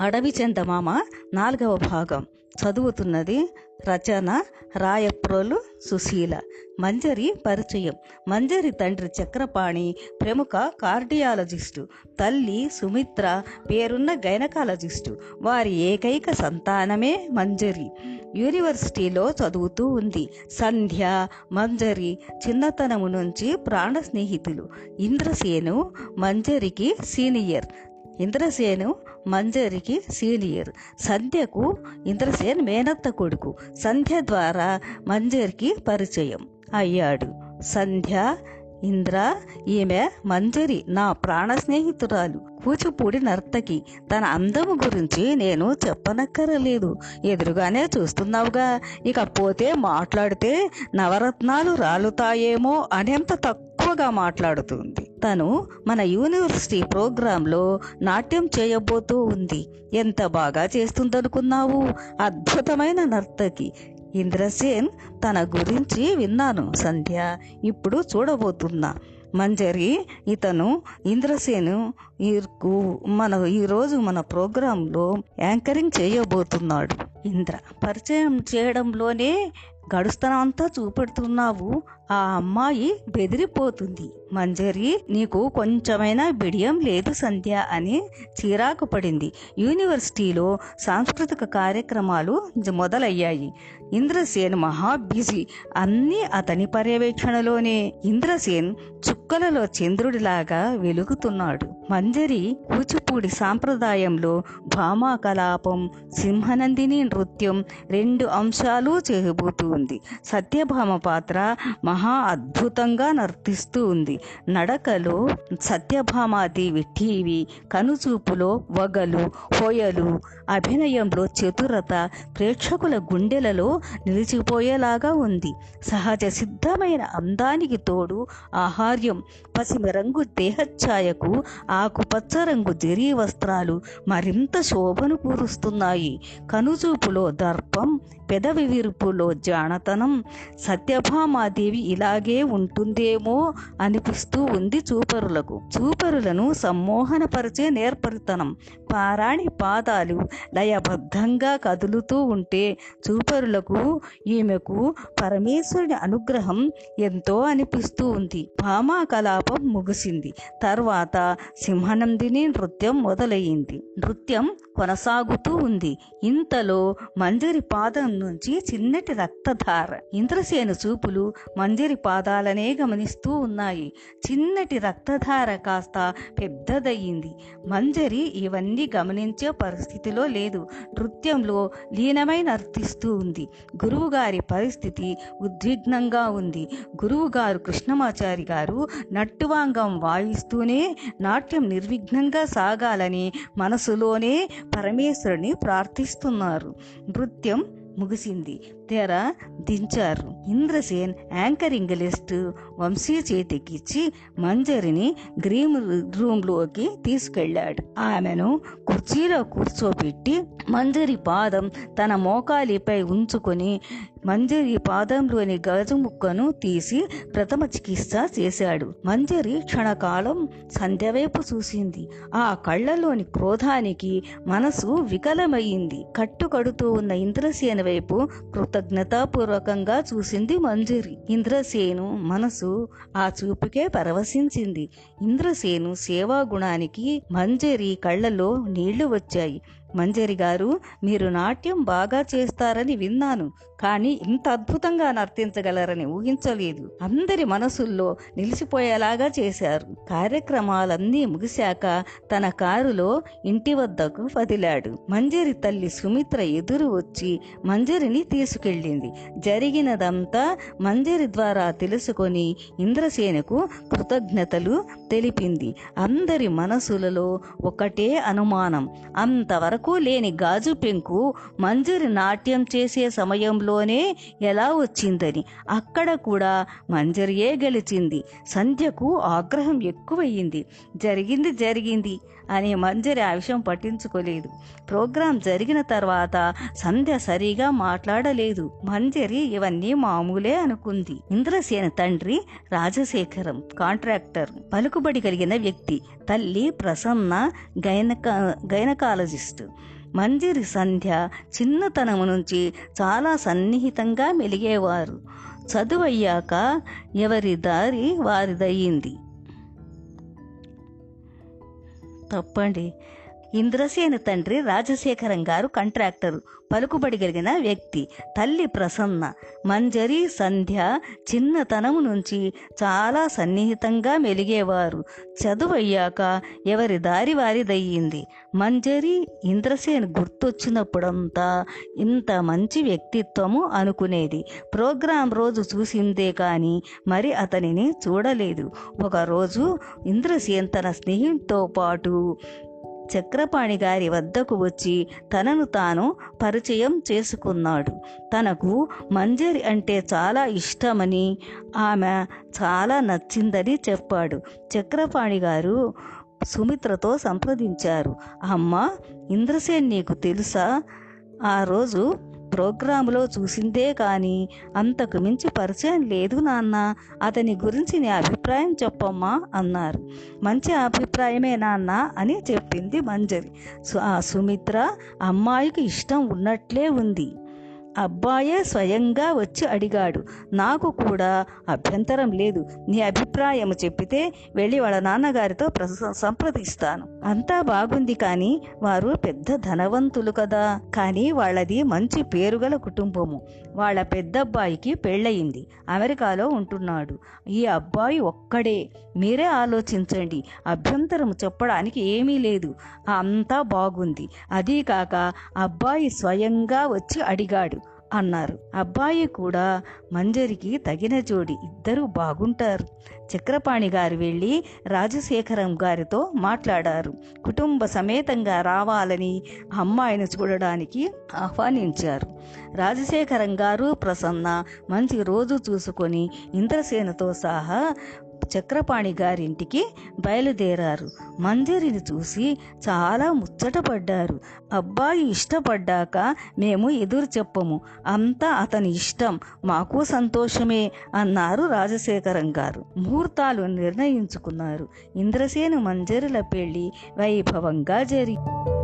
అడవి చందమామ నాలుగవ భాగం. చదువుతున్నది రచన రాయప్రోలు సుశీల. మంజరి పరిచయం. మంజరి తండ్రి చక్రపాణి ప్రముఖ కార్డియాలజిస్టు. తల్లి సుమిత్ర పేరున్న గైనకాలజిస్టు. వారి ఏకైక సంతానమే మంజరి. యూనివర్సిటీలో చదువుతూ ఉంది. సంధ్య మంజరి చిన్నతనము నుంచి ప్రాణ స్నేహితులు ఇంద్రసేను మంజరికి సీనియర్. ఇంద్రసేను మంజరికి సీనియర్. సంధ్యకు ఇంద్రసేన్ మేనత్త కొడుకు. సంధ్య ద్వారా మంజరికి పరిచయం అయ్యాడు. సంధ్య ఇంద్ర ఈమె మంజరి నా ప్రాణ స్నేహితురాలు. కూచిపూడి నర్తకి. తన అందము గురించి నేను చెప్పనక్కరలేదు. ఎదురుగానే చూస్తున్నావుగా. ఇకపోతే మాట్లాడితే నవరత్నాలు రాలుతాయేమో అనేంత గొప్పగా మాట్లాడుతుంది. తను మన యూనివర్సిటీ ప్రోగ్రాంలో నాట్యం చేయబోతూ ఉంది. ఎంత బాగా చేస్తుందనుకున్నావు? అద్భుతమైన నర్తకి. ఇంద్రసేన్ తన గురించి విన్నాను సంధ్య. ఇప్పుడు చూడబోతున్నా. మంజరి ఇతను ఇంద్రసేను ఈర్కు మన ఈరోజు మన ప్రోగ్రాంలో యాంకరింగ్ చేయబోతున్నాడు. ఇంద్ర పరిచయం చేయడంలోనే గడుస్తనంతా చూపెడుతున్నావు. ఆ అమ్మాయి బెదిరిపోతుంది. మంజరి నీకు కొంచెమైనా బిడియం లేదు సంధ్య అని చిరాకు పడింది. యూనివర్సిటీలో సాంస్కృతిక కార్యక్రమాలు మొదలయ్యాయి. ఇంద్రసేన్ మహా బిజీ. అన్నీ అతని పర్యవేక్షణలోనే. ఇంద్రసేన్ చుక్కలలో చంద్రుడిలాగా వెలుగుతున్నాడు. మంజరి కూచిపూడి సాంప్రదాయంలో భామా కలాపం సింహనందిని నృత్యం రెండు అంశాలు చేయబోతూ ఉంది సత్యభామ పాత్ర మహా అద్భుతంగా నర్తిస్తూ ఉంది నడకలో సత్యభామాదేవి టీవీ కనుచూపులో వగలు హోయలు అభినయంలో చతురత ప్రేక్షకుల గుండెలలో నిలిచిపోయేలాగా ఉంది. సహజ సిద్ధమైన అందానికి తోడు ఆహార్యం పసిమి రంగు దేహఛాయకు ఆకుపచ్చ రంగు జరీ వస్త్రాలు మరింత శోభను కూరుస్తున్నాయి కనుచూపులో దర్పం పెదవి విరుపులో జానతనం సత్యభామాదేవి ఇలాగే ఉంటుందేమో అనిపిస్తూ ఉంది చూపరులకు. చూపరులను సమ్మోహనపరిచే నేర్పరితనం పారాణి పాదాలు లయబద్ధంగా కదులుతూ ఉంటే చూపరులకు ఈమెకు పరమేశ్వరుని అనుగ్రహం ఎంతో అనిపిస్తూ ఉంది. భామా కలాపం ముగిసింది. తర్వాత సింహనందిని నృత్యం మొదలయ్యింది. నృత్యం కొనసాగుతూ ఉంది. ఇంతలో మంజరి పాదం నుంచి చిన్నటి రక్తధార ఇంద్రసేను చూపులు మంజరి పాదాలనే గమనిస్తూ ఉన్నాయి. చిన్నటి రక్తధార కాస్త పెద్దదయ్యింది. మంజరి ఇవన్నీ గమనించే పరిస్థితిలో లేదు. నృత్యంలో లీనమై నర్తిస్తూ ఉంది. గురువుగారి పరిస్థితి ఉద్విగ్నంగా ఉంది. గురువుగారు కృష్ణమాచారి గారు నట్టువాంగం వాయిస్తూనే నాట్య నిర్విఘ్నంగా సాగాలని మనసులోనే పరమేశ్వరుని ప్రార్థిస్తున్నారు. నృత్యం ముగిసింది. తెర దించారు. ఇంద్రసేన్ యాంకరింగ్ లిస్ట్ వంశీ చేతికిచ్చి మంజరిని గ్రీన్ రూమ్లోకి తీసుకెళ్ళాడు ఆమెను కుర్చీలో కూర్చోబెట్టి మంజరి పాదం తన మోకాలిపై ఉంచుకొని మంజరి పాదంలోని గజ ముక్కను తీసి ప్రథమ చికిత్స చేశాడు. మంజరి క్షణకాలం సంధ్యవైపు చూసింది. ఆ కళ్ళలోని క్రోధానికి మనసు వికలమయ్యింది కట్టుకడుతూ ఉన్న ఇంద్రసేన వైపు కృతజ్ఞతాపూర్వకంగా చూసింది మంజరి. ఇంద్రసేను మనసు ఆ చూపుకే పరవశించింది. ఇంద్రసేను సేవా గుణానికి మంజరి కళ్ళలో నీళ్ళు వచ్చాయి. మంజరి గారు మీరు నాట్యం బాగా చేస్తారని విన్నాను కానీ ఇంత అద్భుతంగా నర్తించగలరని ఊహించలేదు. అందరి మనసుల్లో నిలిచిపోయేలాగా చేశారు. కార్యక్రమాలన్నీ ముగిశాక తన కారులో ఇంటి వద్దకు వదిలాడు. మంజరి తల్లి సుమిత్ర ఎదురు వచ్చి మంజరిని తీసుకెళ్ళింది. జరిగినదంతా మంజరి ద్వారా తెలుసుకొని ఇంద్రసేనకు కృతజ్ఞతలు తెలిపింది. అందరి మనసులలో ఒకటే అనుమానం అంతవరకు లేని గాజు పెంకు మంజరి నాట్యం చేసే సమయంలోనే ఎలా వచ్చిందని అక్కడ కూడా మంజరియే గెలిచింది. సంధ్యకు ఆగ్రహం ఎక్కువయ్యింది. జరిగింది జరిగింది అని మంజరి ఆ విషయం పట్టించుకోలేదు. ప్రోగ్రాం జరిగిన తర్వాత సంధ్య సరిగా మాట్లాడలేదు. మంజరి ఇవన్నీ మామూలే అనుకుంది. ఇంద్రసేన తండ్రి రాజశేఖరం కాంట్రాక్టర్ పలుకుబడి కలిగిన వ్యక్తి తల్లి ప్రసన్న గైనక గైనకాలజిస్ట్. మంజరి సంధ్య చిన్నతనము నుంచి చాలా సన్నిహితంగా మెలిగేవారు. చదువయ్యాక ఎవరి దారి వారిదయ్యింది తప్పండి. ఇంద్రసేన తండ్రి రాజశేఖరం గారు కాంట్రాక్టరు పలుకుబడి కలిగిన వ్యక్తి తల్లి ప్రసన్న మంజరి సంధ్య చిన్నతనము నుంచి చాలా సన్నిహితంగా మెలిగేవారు. చదువయ్యాక ఎవరి దారి వారిదయ్యింది? మంజరి ఇంద్రసేన్ గుర్తొచ్చినప్పుడంతా ఇంత మంచి వ్యక్తిత్వము అనుకునేది. ప్రోగ్రాం రోజు చూసిందే కానీ మరి అతనిని చూడలేదు. ఒకరోజు ఇంద్రసేన్ తన స్నేహితుతో పాటు చక్రపాణి గారి వద్దకు వచ్చి తనను తాను పరిచయం చేసుకున్నాడు. తనకు మంజరి అంటే చాలా ఇష్టమని ఆమె చాలా నచ్చిందని చెప్పాడు. చక్రపాణి గారు సుమిత్రతో సంప్రదించారు. అమ్మ ఇంద్రసేన్ నీకు తెలుసా? ఆ రోజు ప్రోగ్రాములో చూసిందే కానీ అంతకు మించి పరిచయం లేదు నాన్న. అతని గురించి నీ అభిప్రాయం చెప్పమ్మా అన్నారు. మంచి అభిప్రాయమే నాన్న అని చెప్పింది మంజరి. సు- ఆ సుమిత్ర అమ్మాయికి ఇష్టం ఉన్నట్లే ఉంది. అబ్బాయే స్వయంగా వచ్చి అడిగాడు. నాకు కూడా అభ్యంతరం లేదు. నీ అభిప్రాయం చెప్పితే వెళ్ళి వాళ్ళ నాన్నగారితో ప్రస- సంప్రదిస్తాను. అంతా బాగుంది కానీ వారు పెద్ద ధనవంతులు కదా. కానీ వాళ్ళది మంచి పేరుగల కుటుంబము. వాళ్ళ పెద్దబ్బాయికి పెళ్ళయింది. అమెరికాలో ఉంటున్నాడు. ఈ అబ్బాయి ఒక్కడే. మీరే ఆలోచించండి. అభ్యంతరం చెప్పడానికి ఏమీ లేదు. అంతా బాగుంది. అదీ కాక అబ్బాయి స్వయంగా వచ్చి అడిగాడు. అన్నారు. అబ్బాయి కూడా మంజరికి తగిన జోడి ఇద్దరు బాగుంటారు. చక్రపాణి గారు వెళ్ళి రాజశేఖరం గారితో మాట్లాడారు. కుటుంబ సమేతంగా రావాలని అమ్మాయిని చూడడానికి ఆహ్వానించారు. రాజశేఖరం గారు ప్రసన్న మంచి రోజు చూసుకొని ఇంద్రసేనతో సహా చక్రపాణి గారింటికి బయలుదేరారు. మంజరిని చూసి చాలా ముచ్చటపడ్డారు. అబ్బాయి ఇష్టపడ్డాక మేము ఎదురు చెప్పము. అంతా అతని ఇష్టం. మాకు సంతోషమే అన్నారు రాజశేఖరం గారు. ముహూర్తాలు నిర్ణయించుకున్నారు. ఇంద్రసేను మంజరుల పెళ్ళి వైభవంగా జరిగింది